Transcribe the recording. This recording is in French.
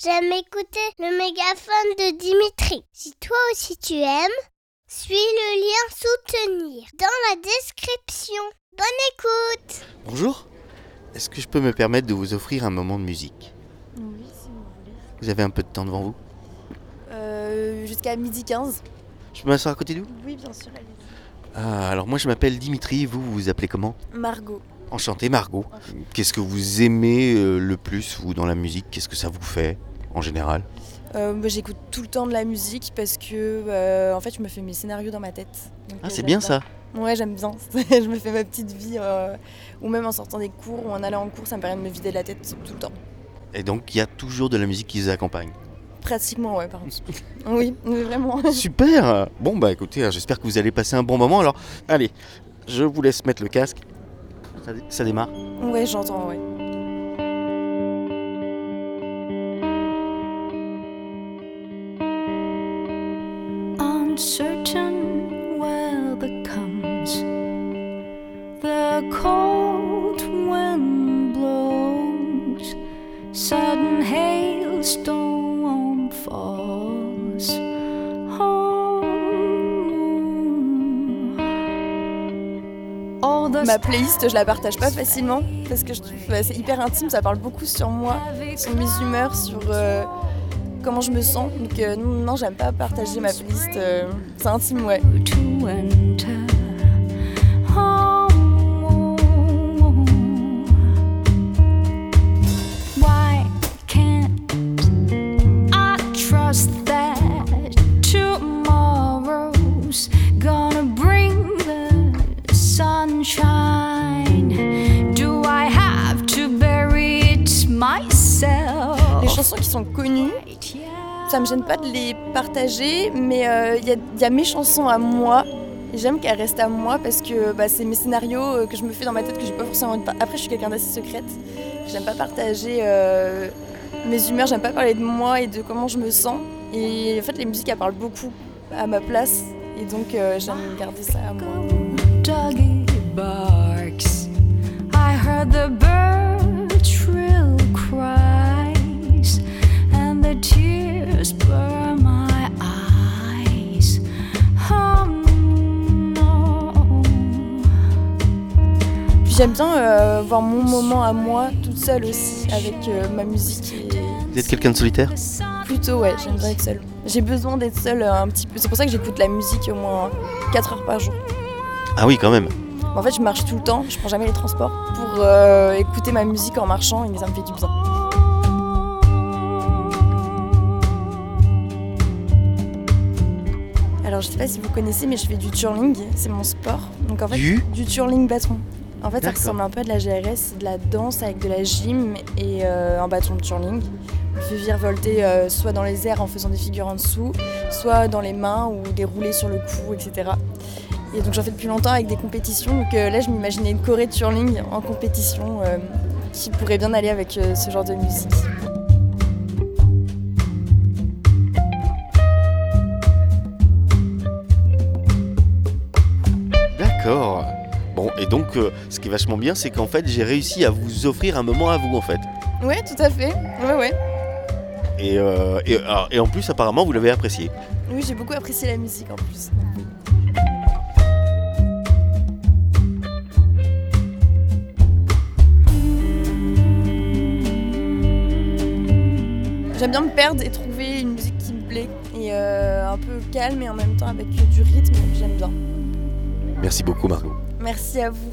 j'aime écouter le mégaphone de Dimitri. Si toi aussi tu aimes, suis le lien soutenir dans la description. Bonne écoute Bonjour. Est-ce que je peux me permettre de vous offrir un moment de musique? Oui, si vous voulez. Vous avez un peu de temps devant vous? Euh, Jusqu'à midi 15. Je peux m'asseoir à côté de vous? Oui, bien sûr, allez Ah, alors moi je m'appelle Dimitri, vous vous vous appelez comment? Margot. Enchanté Margot. Qu'est-ce que vous aimez euh, le plus, vous, dans la musique? Qu'est-ce que ça vous fait, en général? Euh, moi, j'écoute tout le temps de la musique parce que, euh, en fait, je me fais mes scénarios dans ma tête. Donc, Ah, c'est bien ça Ouais, j'aime bien. je me fais ma petite vie, euh, ou même en sortant des cours ou en allant en cours, ça me permet de me vider la tête tout le temps. Et donc il y a toujours de la musique qui vous accompagne? Pratiquement, ouais, par contre. oui, vraiment. Super Bon bah écoutez, hein, j'espère que vous allez passer un bon moment. Alors, allez, je vous laisse mettre le casque. Ça, ça démarre Ouais, j'entends, ouais. uncertain weather comes. The cold Ma playlist, je la partage pas facilement parce que je trouve que c'est hyper intime, ça parle beaucoup sur moi, sur mes humeurs, sur euh, comment je me sens. Donc euh, non, non, j'aime pas partager ma playlist, euh, c'est intime, ouais. trust that tomorrow's gonna bring Les chansons qui sont connues, ça me gêne pas de les partager, mais euh, il y, a- mes chansons à moi. J'aime qu'elles restent à moi parce que bah, c'est mes scénarios euh, que je me fais dans ma tête que j'ai pas forcément envie de Après, je suis quelqu'un d'assez secrète. J'aime pas partager euh, mes humeurs, j'aime pas parler de moi et de comment je me sens. Et en fait, les musiques, elles parlent beaucoup à ma place. Et donc, j'aime garder ça à moi. J'aime bien euh, avoir mon moment à moi, toute seule aussi, avec euh, ma musique. Et Vous êtes quelqu'un de solitaire Plutôt, ouais, j'aime bien être seule. J'ai besoin d'être seule euh, un petit peu. C'est pour ça que j'écoute la musique au moins 4 heures par jour. Ah oui, quand même. En fait, je marche tout le temps, je prends jamais les transports pour euh, écouter ma musique en marchant et ça me fait du bien. Alors, je sais pas si vous connaissez, mais je fais du twirling, c'est mon sport. Donc en fait, Du du twirling bâton. En fait, ça ressemble un peu à de la GRS, c'est de la danse avec de la gym et euh, un bâton de twirling. On fait virevolter euh, soit dans les airs en faisant des figures en dessous, soit dans les mains ou des roulés sur le cou, etc. Et donc j'en fais depuis longtemps avec des compétitions. Donc euh, là, je m'imaginais une choré de twirling en compétition qui pourrait bien aller avec ce genre de musique. Et donc, euh, ce qui est vachement bien, c'est qu'en fait, j'ai réussi à vous offrir un moment à vous, en fait. Ouais, tout à fait. Ouais, ouais. Et, euh, et, alors, et en plus, apparemment, vous l'avez apprécié. Oui, j'ai beaucoup apprécié la musique en plus. J'aime bien me perdre et trouver une musique qui me plaît et euh, un peu calme et en même temps avec du rythme, j'aime bien. Merci beaucoup, Margot. Merci à vous.